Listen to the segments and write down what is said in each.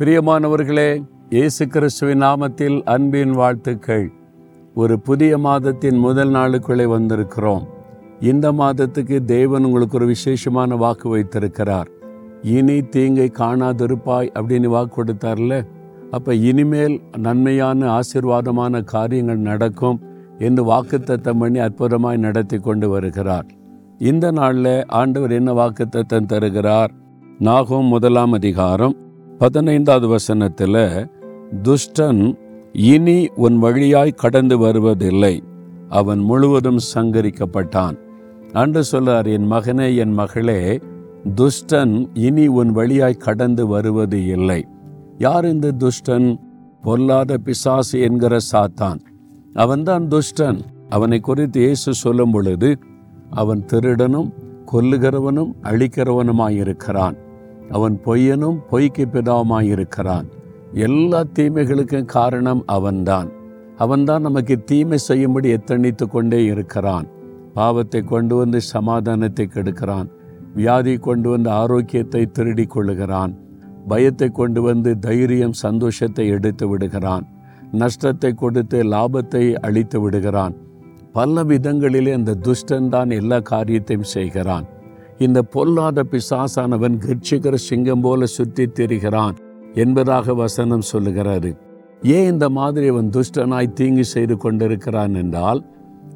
பிரியமானவர்களே இயேசு கிறிஸ்துவின் நாமத்தில் அன்பின் வாழ்த்துக்கள். ஒரு புதிய மாதத்தின் முதல் நாளுக்குள்ளே வந்திருக்கிறோம். இந்த மாதத்துக்கு தேவன் உங்களுக்கு ஒரு விசேஷமான வாக்கு வைத்திருக்கிறார். இனி தீங்கை காணாதிருப்பாய் அப்படின்னு வாக்கு கொடுத்தார்ல? அப்ப இனிமேல் நன்மையான ஆசீர்வாதமான காரியங்கள் நடக்கும் என்று வாக்குத்தத்தம் பண்ணி அற்புதமாய் நடத்தி கொண்டு வருகிறார். இந்த நாளில் ஆண்டவர் என்ன வாக்குத்தத்தம் தருகிறார்? நாகும் முதலாம் அதிகாரம். பதினைந்தாவது வசனத்தில் துஷ்டன் இனி உன் வழியாய் கடந்து வருவதில்லை. அவன் முழுவதும் சங்கரிக்கப்பட்டான். அன்று சொல்லார் என் மகனே என் மகளே துஷ்டன் இனி உன் வழியாய் கடந்து வருவது இல்லை. யார் இந்த துஷ்டன்? பொல்லாத பிசாசு என்கிற சாத்தான். அவன்தான் துஷ்டன். அவனை குறித்து இயேசு சொல்லும் பொழுது அவன் திருடனும் கொல்லுகிறவனும் அழிக்கிறவனுமாயிருக்கிறான். அவன் பொய்யனும் பொய்க்கு பிதாவுமாயிருக்கிறான். எல்லா தீமைகளுக்கும் காரணம் அவன்தான். அவன்தான் நமக்கு தீமை செய்யும்படி எத்தணித்து கொண்டே இருக்கிறான். பாவத்தை கொண்டு வந்து சமாதானத்தை கெடுக்கிறான். வியாதி கொண்டு வந்து ஆரோக்கியத்தை திருடி கொள்ளுகிறான். பயத்தை கொண்டு வந்து தைரியம் சந்தோஷத்தை எடுத்து விடுகிறான். நஷ்டத்தை கொடுத்து லாபத்தை அழித்து விடுகிறான். பல விதங்களிலே அந்த துஷ்டன் தான் எல்லா காரியத்தையும் செய்கிறான். இந்த பொல்லாத பிசாசானவன் கர்ச்சிக்கிற சிங்கம் போல சுற்றி திரிகிறான் என்பதாக வசனம் சொல்லுகிறாரு ஏன் இந்த மாதிரி அவன் துஷ்டனாய் தீங்கு செய்து கொண்டிருக்கிறான் என்றால்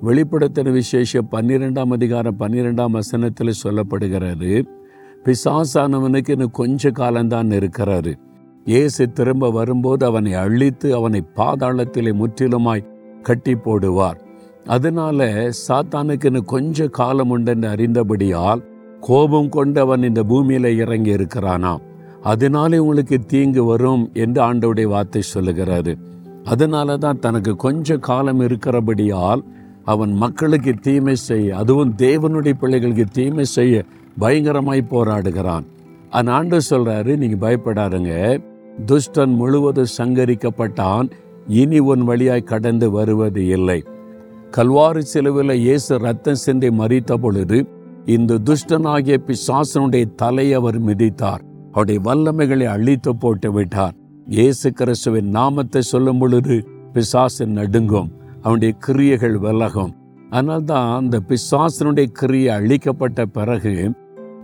வெளிப்படுத்தின விசேஷம் பன்னிரெண்டாம் அதிகாரம் பன்னிரெண்டாம் வசனத்தில் சொல்லப்படுகிறது பிசாசானவனுக்கு இன்னும் கொஞ்ச காலம்தான் இருக்கிறாரு இயேசு திரும்ப வரும்போது அவனை அழித்து அவனை பாதாளத்திலே முற்றிலுமாய் கட்டி போடுவார். அதனால சாத்தானுக்கு இன்னும் கொஞ்ச காலம் உண்டென்று அறிந்தபடியால் கோபம் கொண்டு அவன் இந்த பூமியில் இறங்கி இருக்கிறானாம். அதனாலே உங்களுக்கு தீங்கு வரும் என்று ஆண்டவுடைய வார்த்தை சொல்லுகிறாரு அதனால தான் தனக்கு கொஞ்ச காலம் இருக்கிறபடியால் அவன் மக்களுக்கு தீமை செய்ய அதுவும் தேவனுடைய பிள்ளைகளுக்கு தீமை செய்ய பயங்கரமாய் போராடுகிறான். அந்த ஆண்டு சொல்றாரு நீங்க பயப்படாருங்க. துஷ்டன் முழுவதும் சங்கரிக்கப்பட்டான். இனி உன் வழியாய் கடந்து வருவது இல்லை. கல்வாரி சிலுவில் இயேசு ரத்தம் சிந்தை மறித்த பொழுது இந்த துஷ்டனாகிய பிசாசனுடைய தலையை அவர் மிதித்தார். அவருடைய வல்லமைகளை அழித்து போட்டு விட்டார். இயேசு கிறிஸ்துவின் நாமத்தை சொல்லும் பொழுது பிசாசு நடுங்கும். அவனுடைய கிரியைகள் விலகும். அதனால்தான் அந்த பிசாசனுடைய கிரியை அழிக்கப்பட்ட பிறகு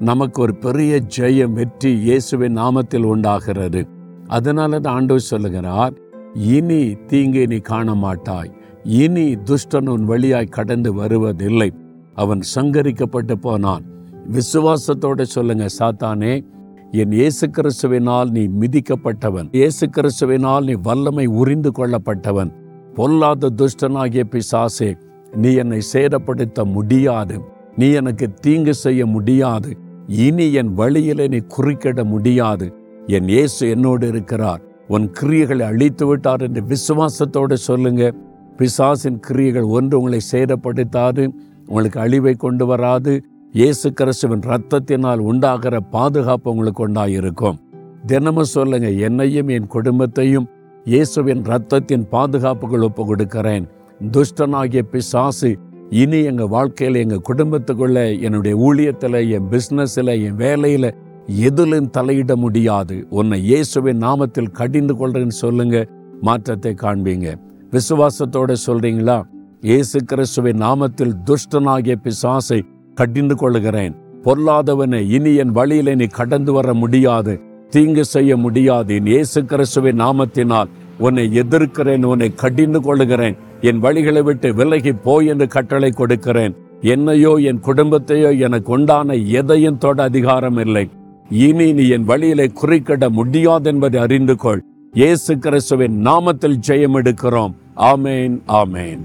நமக்கு ஒரு பெரிய ஜெயம் வெற்றி இயேசுவின் நாமத்தில் உண்டாகிறது. அதனால தான் ஆண்டவர் சொல்லுகிறார் இனி தீங்கை நீ காண மாட்டாய் இனி துஷ்டன் உன் வழியாய் கடந்து வருவதில்லை. அவன் சங்கரிக்கப்பட்டு போனான். விசுவாசத்தோட சொல்லுங்க சாத்தானே என் இயேசு கிறிஸ்துவினால் நீ மிதிக்கப்பட்டவன். இயேசு கிறிஸ்துவினால் நீ வல்லமை உறிந்து கொள்ளப்பட்டவன். பொல்லாத துஷ்டனாகிய பிசாசே நீ என்னை சேதப்படுத்த முடியாது. நீ எனக்கு தீங்கு செய்ய முடியாது. இனி என் வழியிலே நீ குறுக்கிட முடியாது. என் இயேசு என்னோடு இருக்கிறார். உன் கிரியைகளை அழித்து விட்டார் என்று விசுவாசத்தோடு சொல்லுங்க. பிசாசின் கிரியைகள் ஒன்று உங்களை சேதப்படுத்தாது. உங்களுக்கு அழிவை கொண்டு வராது. இயேசு கிறிஸ்துவின் ரத்தத்தினால் உண்டாகிற பாதுகாப்பு உங்களுக்கு உண்டாயிருக்கும். தினமும் சொல்லுங்க என்னையும் என் குடும்பத்தையும் இயேசுவின் ரத்தத்தின் பாதுகாப்புகள் ஒப்பு கொடுக்கிறேன் துஷ்டனாகிய பிசாசு இனி எங்க வாழ்க்கையில எங்க குடும்பத்துக்குள்ள என்னுடைய ஊழியத்துல என் பிசினஸ்ல என் வேலையில எதிலும் தலையிட முடியாது. உன்னை இயேசுவின் நாமத்தில் கடிந்து கொள்றேன்னு சொல்லுங்க மாற்றத்தை காண்பீங்க. விசுவாசத்தோட சொல்றீங்களா? இயேசு கிறிஸ்துவின் நாமத்தில் துஷ்டனாகிய பிசாசை கடிந்து கொள்கிறேன் பொல்லாதவனை இனி என் வழியில நீ கடந்து வர முடியாது. தீங்கு செய்ய முடியாது என் இயேசு கிறிஸ்துவின் நாமத்தினால் உன்னை எதிர்க்கிறேன் உன்னை கடிந்து கொள்கிறேன் என் வழிகளை விட்டு விலகி போய் என்று கட்டளை கொடுக்கிறேன். என்னையோ என் குடும்பத்தையோ எனக்கு உண்டான எதையும் தொட அதிகாரம் இல்லை. இனி நீ என் வழியிலே குறிக்கிட முடியாது என்பதை அறிந்து கொள். இயேசு கிறிஸ்துவின் நாமத்தில் ஜெயம் எடுக்கிறோம் ஆமேன் ஆமேன்.